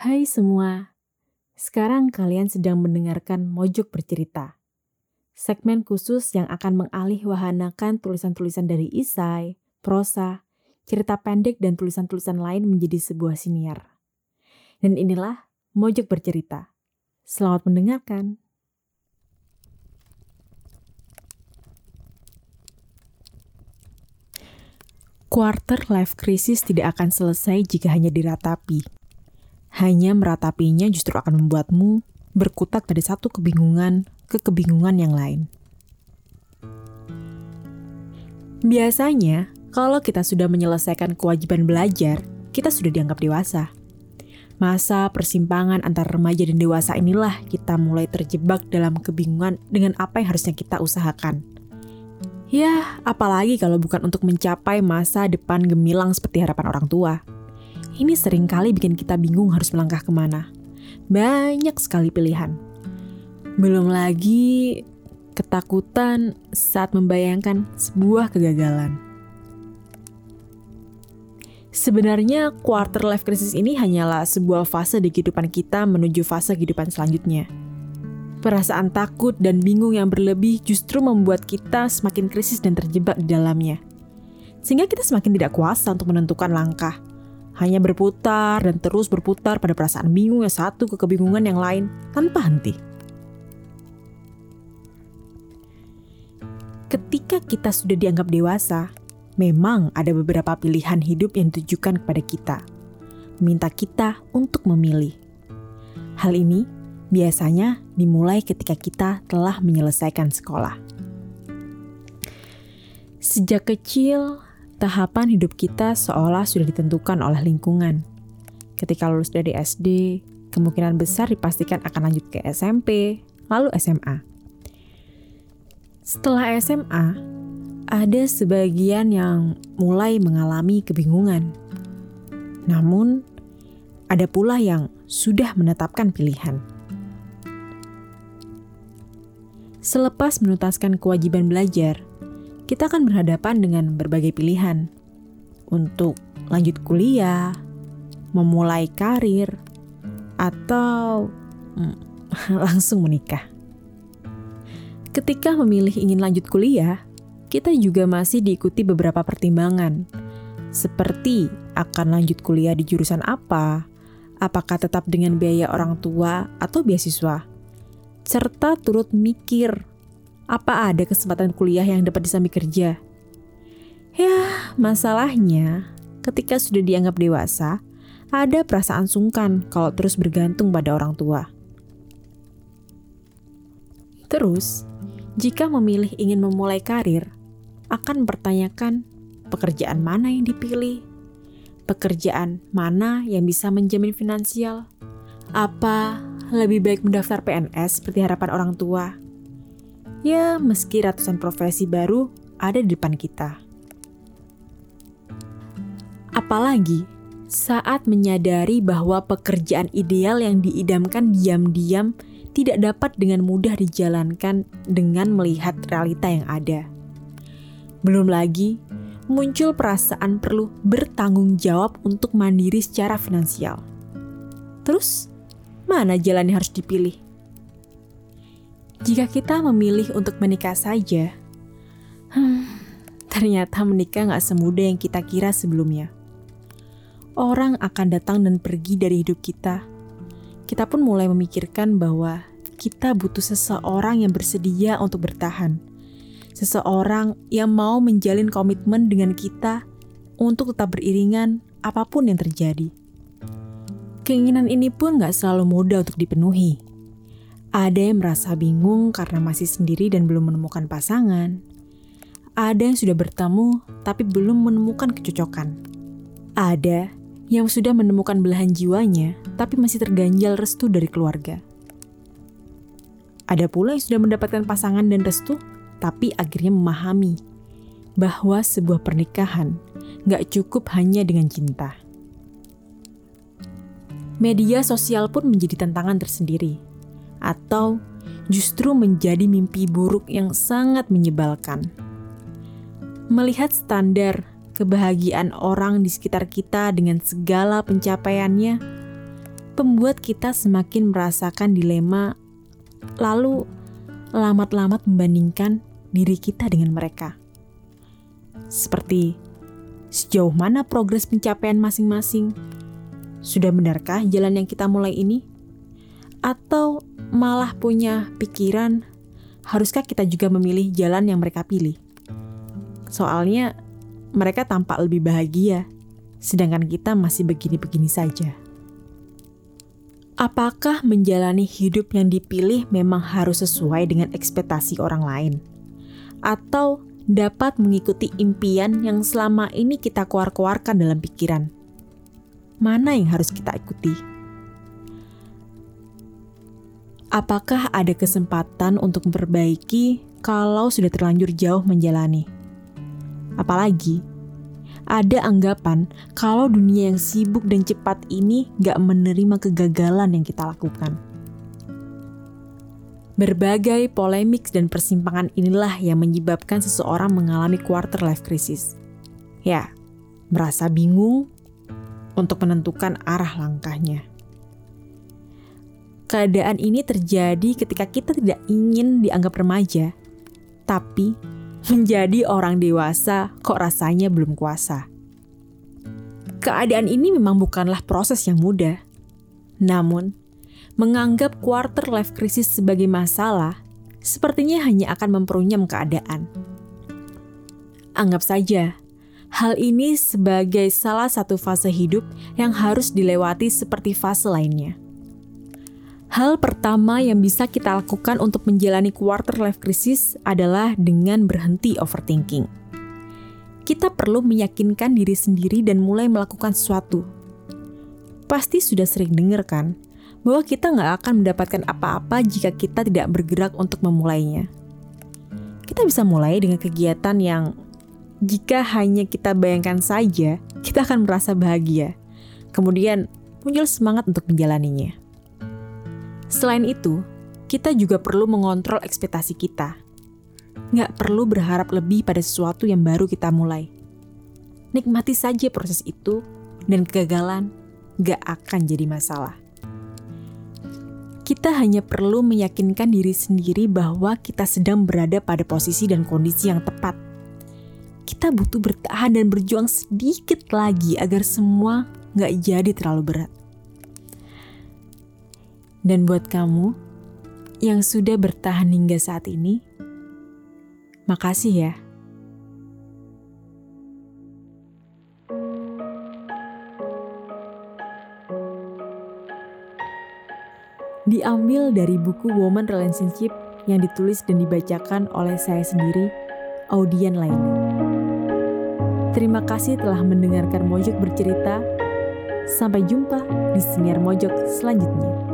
Hai semua, sekarang kalian sedang mendengarkan Mojok Bercerita. Segmen khusus yang akan mengalih wahanakan tulisan-tulisan dari isai, prosa, cerita pendek dan tulisan-tulisan lain menjadi sebuah siniar. Dan inilah Mojok Bercerita. Selamat mendengarkan. Quarter life crisis tidak akan selesai jika hanya diratapi. Hanya meratapinya justru akan membuatmu berkutat pada satu kebingungan ke kebingungan yang lain. Biasanya, kalau kita sudah menyelesaikan kewajiban belajar, kita sudah dianggap dewasa. Masa persimpangan antara remaja dan dewasa inilah kita mulai terjebak dalam kebingungan dengan apa yang harusnya kita usahakan. Ya, apalagi kalau bukan untuk mencapai masa depan gemilang seperti harapan orang tua. Ini sering kali bikin kita bingung harus melangkah ke mana. Banyak sekali pilihan. Belum lagi ketakutan saat membayangkan sebuah kegagalan. Sebenarnya quarter life crisis ini hanyalah sebuah fase di kehidupan kita menuju fase kehidupan selanjutnya Perasaan takut dan bingung yang berlebih justru membuat kita semakin krisis dan terjebak di dalamnya. Sehingga kita semakin tidak kuasa untuk menentukan langkah. Hanya berputar dan terus berputar pada perasaan bingung yang satu ke kebingungan yang lain tanpa henti. Ketika kita sudah dianggap dewasa, memang ada beberapa pilihan hidup yang ditujukan kepada kita. Minta kita untuk memilih. Hal ini biasanya dimulai ketika kita telah menyelesaikan sekolah. Sejak kecil, tahapan hidup kita seolah sudah ditentukan oleh lingkungan. Ketika lulus dari SD, kemungkinan besar dipastikan akan lanjut ke SMP, lalu SMA. Setelah SMA, ada sebagian yang mulai mengalami kebingungan. Namun, ada pula yang sudah menetapkan pilihan. Selepas menuntaskan kewajiban belajar, kita akan berhadapan dengan berbagai pilihan. Untuk lanjut kuliah, memulai karir, atau hmm, langsung menikah. Ketika memilih ingin lanjut kuliah, kita juga masih diikuti beberapa pertimbangan, seperti akan lanjut kuliah di jurusan apa, apakah tetap dengan biaya orang tua atau beasiswa, serta turut mikir apa ada kesempatan kuliah yang dapat disambi kerja. Ya, masalahnya ketika sudah dianggap dewasa, ada perasaan sungkan kalau terus bergantung pada orang tua. Terus, jika memilih ingin memulai karir, akan mempertanyakan pekerjaan mana yang dipilih, pekerjaan mana yang bisa menjamin finansial, apa lebih baik mendaftar PNS seperti harapan orang tua. Ya, meski ratusan profesi baru ada di depan kita. Apalagi saat menyadari bahwa pekerjaan ideal yang diidamkan diam-diam tidak dapat dengan mudah dijalankan dengan melihat realita yang ada. Belum lagi muncul perasaan perlu bertanggung jawab untuk mandiri secara finansial. Terus, mana jalan yang harus dipilih? Jika kita memilih untuk menikah saja, hmm, ternyata menikah gak semudah yang kita kira sebelumnya. Orang akan datang dan pergi dari hidup kita. Kita pun mulai memikirkan bahwa kita butuh seseorang yang bersedia untuk bertahan. Seseorang yang mau menjalin komitmen dengan kita untuk tetap beriringan apa pun yang terjadi. Keinginan ini pun gak selalu mudah untuk dipenuhi. Ada yang merasa bingung karena masih sendiri dan belum menemukan pasangan. Ada yang sudah bertemu tapi belum menemukan kecocokan. Ada yang sudah menemukan belahan jiwanya tapi masih terganjal restu dari keluarga. Ada pula yang sudah mendapatkan pasangan dan restu tapi akhirnya memahami bahwa sebuah pernikahan gak cukup hanya dengan cinta media sosial pun menjadi tantangan tersendiri, atau justru menjadi mimpi buruk yang sangat menyebalkan. Melihat standar kebahagiaan orang di sekitar kita dengan segala pencapaiannya, pembuat kita semakin merasakan dilema, lalu lamat-lamat membandingkan diri kita dengan mereka. Seperti sejauh mana progres pencapaian masing-masing? Sudah benarkah jalan yang kita mulai ini? Atau malah punya pikiran, haruskah kita juga memilih jalan yang mereka pilih? Soalnya mereka tampak lebih bahagia, sedangkan kita masih begini-begini saja. Apakah menjalani hidup yang dipilih memang harus sesuai dengan ekspektasi orang lain? Atau dapat mengikuti impian yang selama ini kita keluar-keluarkan dalam pikiran? Mana yang harus kita ikuti? Apakah ada kesempatan untuk memperbaiki kalau sudah terlanjur jauh menjalani? Apalagi ada anggapan kalau dunia yang sibuk dan cepat ini gak menerima kegagalan yang kita lakukan. Berbagai polemik dan persimpangan inilah yang menyebabkan seseorang mengalami quarter life crisis. Ya, merasa bingung untuk menentukan arah langkahnya. Keadaan ini terjadi ketika kita tidak ingin dianggap remaja, tapi menjadi orang dewasa kok rasanya belum kuasa. Keadaan ini memang bukanlah proses yang mudah. Namun, menganggap quarter life crisis sebagai masalah sepertinya hanya akan memperunyam keadaan. Anggap saja, hal ini sebagai salah satu fase hidup yang harus dilewati seperti fase lainnya. Hal pertama yang bisa kita lakukan untuk menjalani quarter life crisis adalah dengan berhenti overthinking. Kita perlu meyakinkan diri sendiri dan mulai melakukan sesuatu. Pasti sudah sering dengar kan, bahwa kita nggak akan mendapatkan apa-apa jika kita tidak bergerak untuk memulainya. Kita bisa mulai dengan kegiatan yang jika hanya kita bayangkan saja, kita akan merasa bahagia. Kemudian muncul semangat untuk menjalaninya. Selain itu, kita juga perlu mengontrol ekspektasi kita. Nggak perlu berharap lebih pada sesuatu yang baru kita mulai. Nikmati saja proses itu, dan kegagalan nggak akan jadi masalah. Kita hanya perlu meyakinkan diri sendiri bahwa kita sedang berada pada posisi dan kondisi yang tepat. Kita butuh bertahan dan berjuang sedikit lagi agar semua nggak jadi terlalu berat. Dan buat kamu yang sudah bertahan hingga saat ini, makasih ya. Diambil dari buku Woman Relationship yang ditulis dan dibacakan oleh saya sendiri, Audian Lainnya. Terima kasih telah mendengarkan Mojok bercerita. Sampai jumpa di siniar Mojok selanjutnya.